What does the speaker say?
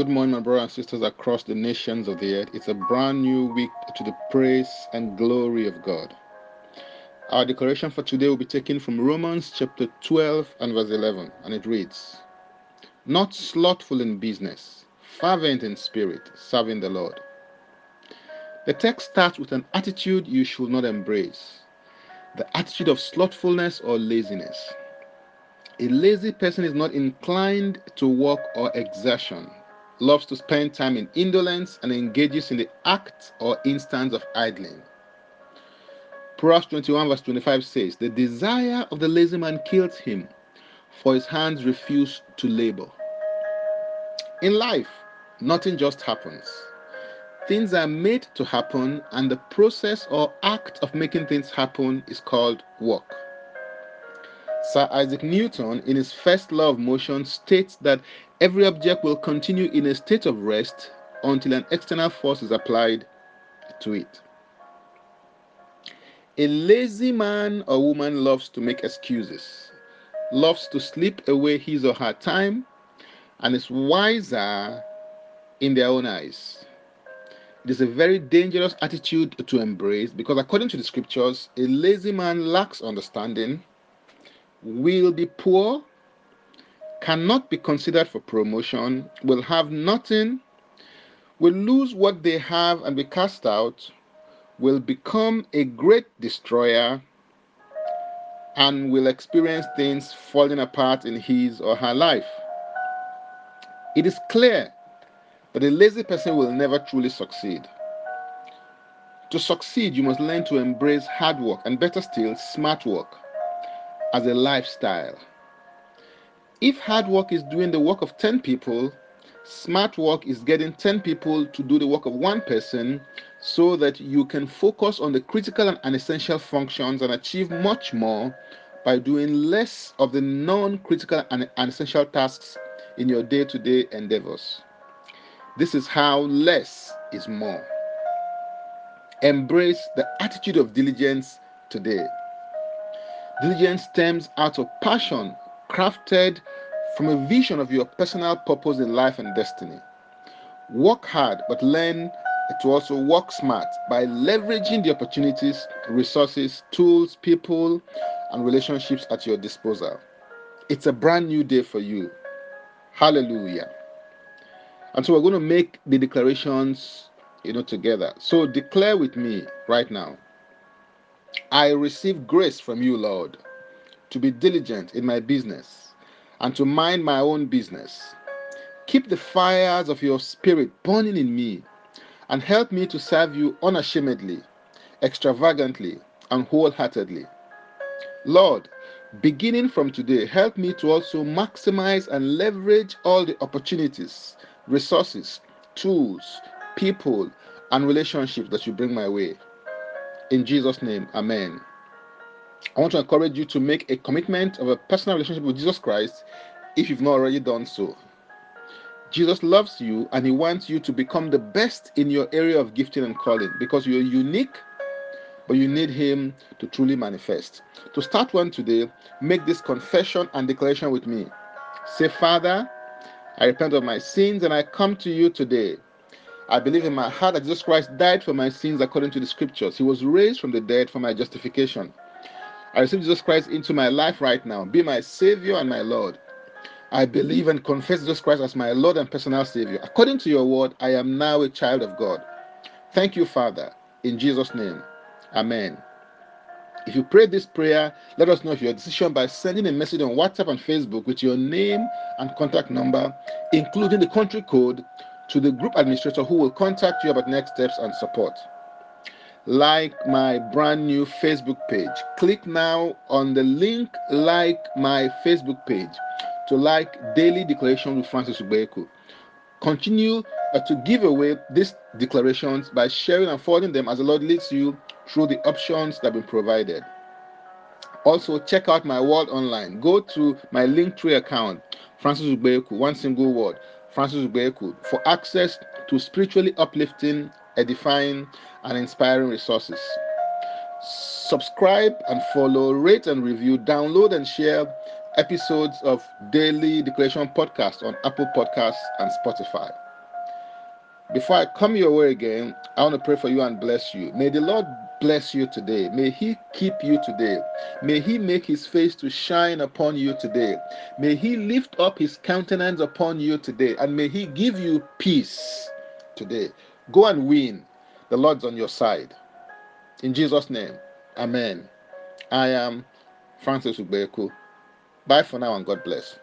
Good morning, my brothers and sisters across the nations of the earth. It's a brand new week to the praise and glory of God. Our declaration for today will be taken from Romans chapter 12 and verse 11, and it reads Not slothful in business, fervent in spirit, serving the Lord. The text starts with an attitude you should not embrace the attitude of slothfulness or laziness. A lazy person is not inclined to work or exertion loves to spend time in indolence and engages in the act or instance of idling. Proverbs 21 verse 25 says, The desire of the lazy man kills him, for his hands refuse to labor. In life, nothing just happens. Things are made to happen, and the process or act of making things happen is called work. Sir Isaac Newton, in his first law of motion, states that every object will continue in a state of rest until an external force is applied to it. A lazy man or woman loves to make excuses, loves to sleep away his or her time, and is wiser in their own eyes. It is a very dangerous attitude to embrace because, according to the scriptures, a lazy man lacks understanding will be poor, cannot be considered for promotion, will have nothing, will lose what they have and be cast out, will become a great destroyer, and will experience things falling apart in his or her life. It is clear that a lazy person will never truly succeed. To succeed, you must learn to embrace hard work and, better still, smart work as a lifestyle. If hard work is doing the work of 10 people, smart work is getting 10 people to do the work of one person so that you can focus on the critical and essential functions and achieve much more by doing less of the non critical and essential tasks in your day to day endeavors. This is how less is more. Embrace the attitude of diligence today. Diligence stems out of passion crafted from a vision of your personal purpose in life and destiny. Work hard, but learn to also work smart by leveraging the opportunities, resources, tools, people, and relationships at your disposal. It's a brand new day for you. Hallelujah. And so we're going to make the declarations, you know, together. So declare with me right now. I receive grace from you, Lord, to be diligent in my business and to mind my own business. Keep the fires of your spirit burning in me and help me to serve you unashamedly, extravagantly, and wholeheartedly. Lord, beginning from today, help me to also maximize and leverage all the opportunities, resources, tools, people, and relationships that you bring my way. In Jesus' name, Amen. I want to encourage you to make a commitment of a personal relationship with Jesus Christ if you've not already done so. Jesus loves you and he wants you to become the best in your area of gifting and calling because you're unique, but you need him to truly manifest. To start one today, make this confession and declaration with me. Say, Father, I repent of my sins and I come to you today. I believe in my heart that Jesus Christ died for my sins according to the scriptures. He was raised from the dead for my justification. I receive Jesus Christ into my life right now. Be my Savior and my Lord. I believe and confess Jesus Christ as my Lord and personal Savior. According to your word, I am now a child of God. Thank you, Father. In Jesus' name. Amen. If you prayed this prayer, let us know your decision by sending a message on WhatsApp and Facebook with your name and contact number, including the country code to the group administrator who will contact you about next steps and support. Like my brand new Facebook page. Click now on the link like my Facebook page to like daily declaration with Francis Ubeku. Continue uh, to give away these declarations by sharing and forwarding them as the Lord leads you through the options that have been provided. Also, check out my world online. Go to my Linktree account, Francis Ubeku, one single word. Francis Ubeku for access to spiritually uplifting, edifying, and inspiring resources. Subscribe and follow, rate and review, download and share episodes of Daily Declaration Podcast on Apple Podcasts and Spotify. Before I come your way again, I want to pray for you and bless you. May the Lord bless you today. May He keep you today. May He make His face to shine upon you today. May He lift up His countenance upon you today. And may He give you peace today. Go and win. The Lord's on your side. In Jesus' name, Amen. I am Francis Ubeku. Bye for now and God bless.